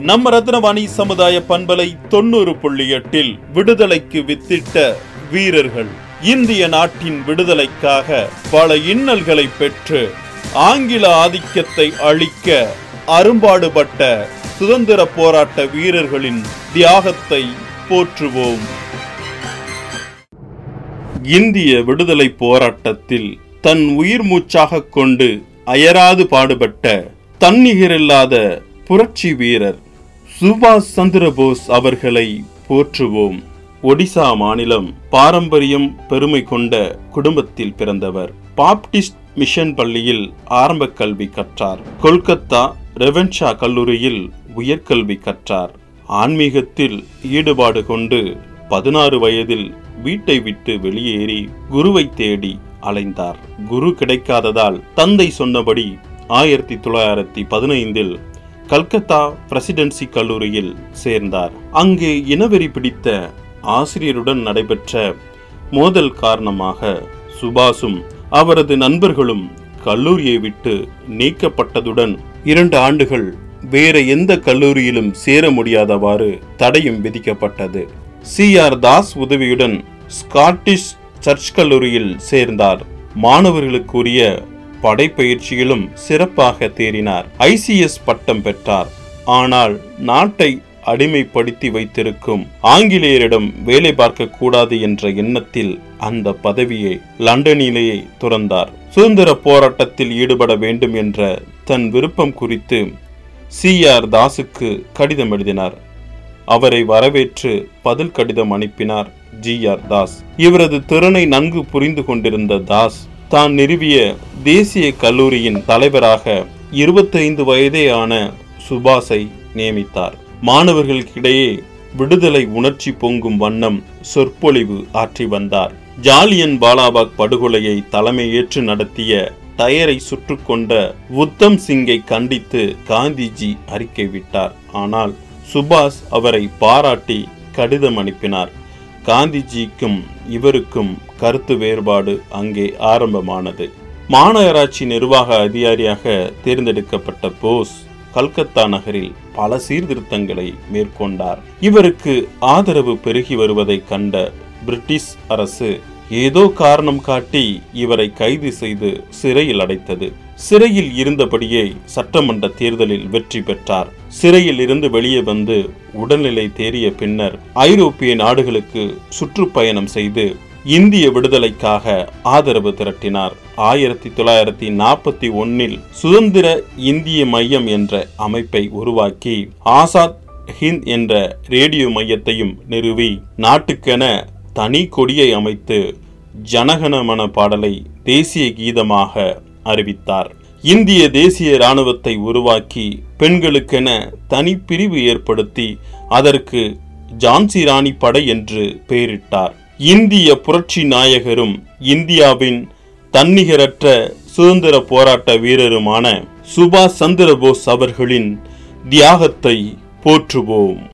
நம்ம ரத்னவாணி சமுதாய பண்பலை தொண்ணூறு புள்ளி எட்டில் விடுதலைக்கு வித்திட்ட வீரர்கள். இந்திய நாட்டின் விடுதலைக்காக பல இன்னல்களை பெற்று ஆங்கில ஆதிக்கத்தை அழிக்க அரும்பாடுபட்ட சுதந்திர போராட்ட வீரர்களின் தியாகத்தை போற்றுவோம். இந்திய விடுதலை போராட்டத்தில் தன் உயிர் மூச்சாக கொண்டு அயராது பாடுபட்ட தன்னிகரில்லாத புரட்சி வீரர் சுபாஷ் சந்திரபோஸ் அவர்களை போற்றுவோம். ஒடிசா மாநிலம் பாரம்பரியம் பெருமை கொண்ட குடும்பத்தில் பிறந்தவர். பாப்டிஸ்ட் மிஷன் பள்ளியில் ஆரம்ப கல்வி கற்றார். கொல்கத்தா ரெவென்ஷா கல்லூரியில் உயர்கல்வி கற்றார். ஆன்மீகத்தில் ஈடுபாடு கொண்டு பதினாறு வயதில் வீட்டை விட்டு வெளியேறி குருவை தேடி அலைந்தார். குரு கிடைக்காததால் தந்தை சொன்னபடி ஆயிரத்தி தொள்ளாயிரத்தி பதினைந்தில் கல்கத்தா பிரசிடென்சி கல்லூரியில் சேர்ந்தார். அங்கு இனவெறி பிடித்த ஆசிரியருடன் நடைபெற்ற மோதல் காரணமாக சுபாஷும் அவரது நண்பர்களும் கல்லூரியை விட்டு நீக்கப்பட்டதுடன் இரண்டு ஆண்டுகள் வேற எந்த கல்லூரியிலும் சேர முடியாதவாறு தடையும் விதிக்கப்பட்டது. சி. ஆர். தாஸ் உதவியுடன் ஸ்காட்டிஷ் சர்ச் கல்லூரியில் சேர்ந்தார். மாணவர்களுக்குரிய படைப்பயிற்சியிலும் சிறப்பாக தேறினார். ஐசிஎஸ் பட்டம் பெற்றார். ஆனால் நாட்டை அடிமைப்படுத்தி வைத்திருக்கும் ஆங்கிலேயரிடம் வேலை பார்க்க கூடாது என்ற எண்ணத்தில் அந்த பதவியை லண்டனிலேயே துறந்தார். சுதந்திர போராட்டத்தில் ஈடுபட வேண்டும் என்ற தன் விருப்பம் குறித்து சி ஆர் தாஸுக்கு கடிதம் எழுதினார். அவரை வரவேற்று பதில் கடிதம் அனுப்பினார் ஜி ஆர் தாஸ். இவரது திறனை நன்கு புரிந்து கொண்டிருந்த தாஸ் தான் நிறுவிய தேசிய கல்லூரியின் தலைவராக இருபத்தைந்து வயதே ஆன சுபாஷை நியமித்தார். மாணவர்களுக்கிடையே விடுதலை உணர்ச்சி பொங்கும் வண்ணம் சொற்பொழிவு ஆற்றி வந்தார். ஜாலியன் பாலாபாக் படுகொலையை தலைமையேற்று நடத்திய டயரை சுற்றுக்கொண்ட உத்தம் சிங்கை கண்டித்து காந்திஜி அறிக்கை விட்டார். ஆனால் சுபாஷ் அவரை பாராட்டி கடிதம் அனுப்பினார். காந்திஜிக்கும் இவருக்கும் கருத்து வேறுபாடு அங்கே ஆரம்பமானது. மாநகராட்சி நிர்வாக அதிகாரியாக தேர்ந்தெடுக்கப்பட்ட போஸ் கல்கத்தா நகரில் பல சீர்திருத்தங்களை மேற்கொண்டார். இவருக்கு ஆதரவு பெருகி வருவதை கண்ட பிரிட்டிஷ் அரசு ஏதோ காரணம் காட்டி இவரை கைது செய்து சிறையில் அடைத்தது. சிறையில் இருந்தபடியே சட்டமன்ற தேர்தலில் வெற்றி பெற்றார். சிறையில் இருந்து வெளியே வந்து உடல்நிலை தேறிய பின்னர் ஐரோப்பிய நாடுகளுக்கு சுற்றுப்பயணம் செய்து இந்திய விடுதலைக்காக ஆதரவு திரட்டினார். ஆயிரத்தி தொள்ளாயிரத்தி நாற்பத்தி ஒன்னில் சுதந்திர இந்திய மையம் என்ற அமைப்பை உருவாக்கி ஆசாத் ஹிந்த் என்ற ரேடியோ மையத்தையும் நிறுவி நாட்டுக்கென தனி கொடியை அமைத்து ஜனகணமன பாடலை தேசிய கீதமாக அறிவித்தார். இந்திய தேசிய இராணுவத்தை உருவாக்கி பெண்களுக்கென தனி பிரிவு ஏற்படுத்தி அதற்கு ஜான்சி ராணி படை என்று பெயரிட்டார். இந்திய புரட்சி நாயகரும் இந்தியாவின் தன்னிகரற்ற சுதந்திர போராட்ட வீரருமான சுபாஷ் சந்திரபோஸ் அவர்களின் தியாகத்தை போற்றுவோம்.